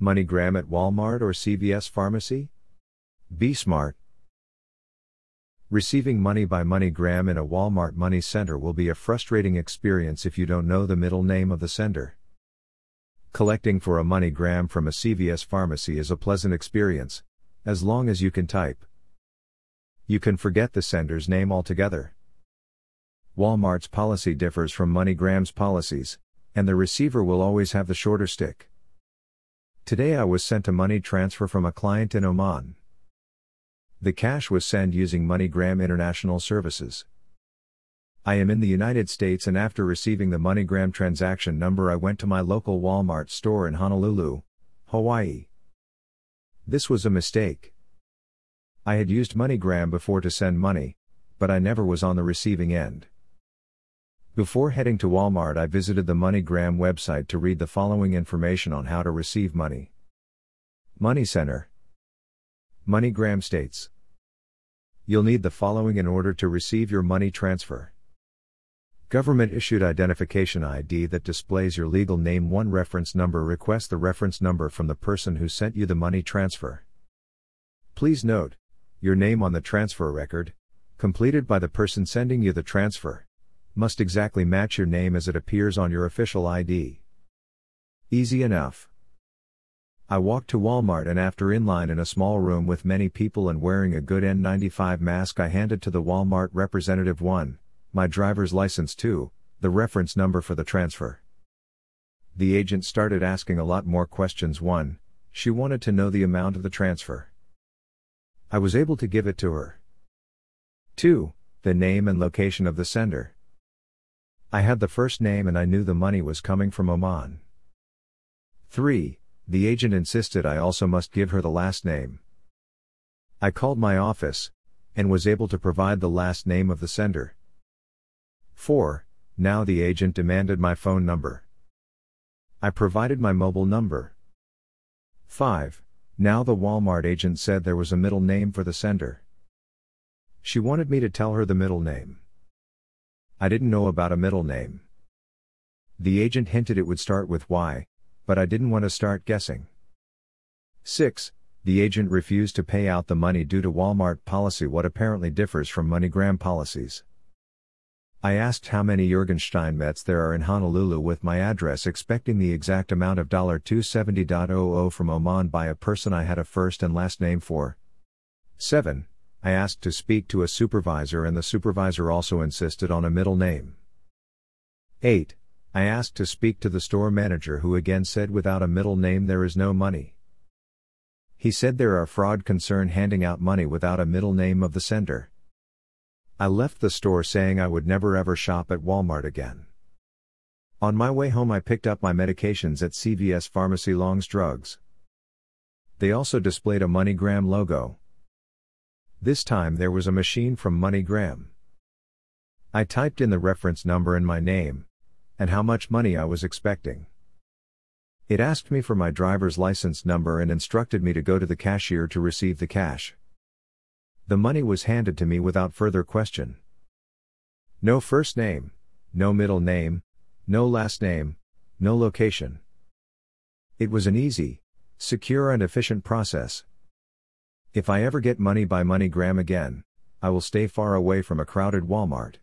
MoneyGram at Walmart or CVS Pharmacy? Be smart. Receiving money by MoneyGram in a Walmart money center will be a frustrating experience if you don't know the middle name of the sender. Collecting for a MoneyGram from a CVS pharmacy is a pleasant experience, as long as you can type. You can forget the sender's name altogether. Walmart's policy differs from MoneyGram's policies, and the receiver will always have the shorter stick. Today I was sent a money transfer from a client in Oman. The cash was sent using MoneyGram International Services. I am in the United States and after receiving the MoneyGram transaction number I went to my local Walmart store in Honolulu, Hawaii. This was a mistake. I had used MoneyGram before to send money, but I never was on the receiving end. Before heading to Walmart, I visited the MoneyGram website to read the following information on how to receive money. Money Center. MoneyGram states You'll need the following in order to receive your money transfer. Government issued identification ID that displays your legal name. One reference number request the reference number from the person who sent you the money transfer. Please note, your name on the transfer record, completed by the person sending you the transfer, must exactly match your name as it appears on your official ID. Easy enough. I walked to Walmart and after in line in a small room with many people and wearing a good N95 mask I handed to the Walmart representative 1, my driver's license 2, the reference number for the transfer. The agent started asking a lot more questions 1, she wanted to know the amount of the transfer. I was able to give it to her. 2. The name and location of the sender. I had the first name and I knew the money was coming from Oman. 3. The agent insisted I also must give her the last name. I called my office, and was able to provide the last name of the sender. 4. Now the agent demanded my phone number. I provided my mobile number. 5. Now the Walmart agent said there was a middle name for the sender. She wanted me to tell her the middle name. I didn't know about a middle name. The agent hinted it would start with Y, but I didn't want to start guessing. 6. The agent refused to pay out the money due to Walmart policy, what apparently differs from MoneyGram policies. I asked how many Jurgen Steinmetz there are in Honolulu with my address, expecting the exact amount of $270.00 from Oman by a person I had a first and last name for. 7. I asked to speak to a supervisor and the supervisor also insisted on a middle name. 8. I asked to speak to the store manager who again said without a middle name there is no money. He said there are fraud concern handing out money without a middle name of the sender. I left the store saying I would never ever shop at Walmart again. On my way home I picked up my medications at CVS Pharmacy Long's Drugs. They also displayed a MoneyGram logo. This time there was a machine from MoneyGram. I typed in the reference number and my name, and how much money I was expecting. It asked me for my driver's license number and instructed me to go to the cashier to receive the cash. The money was handed to me without further question. No first name, no middle name, no last name, no location. It was an easy, secure, and efficient process. If I ever get money by MoneyGram again, I will stay far away from a crowded Walmart.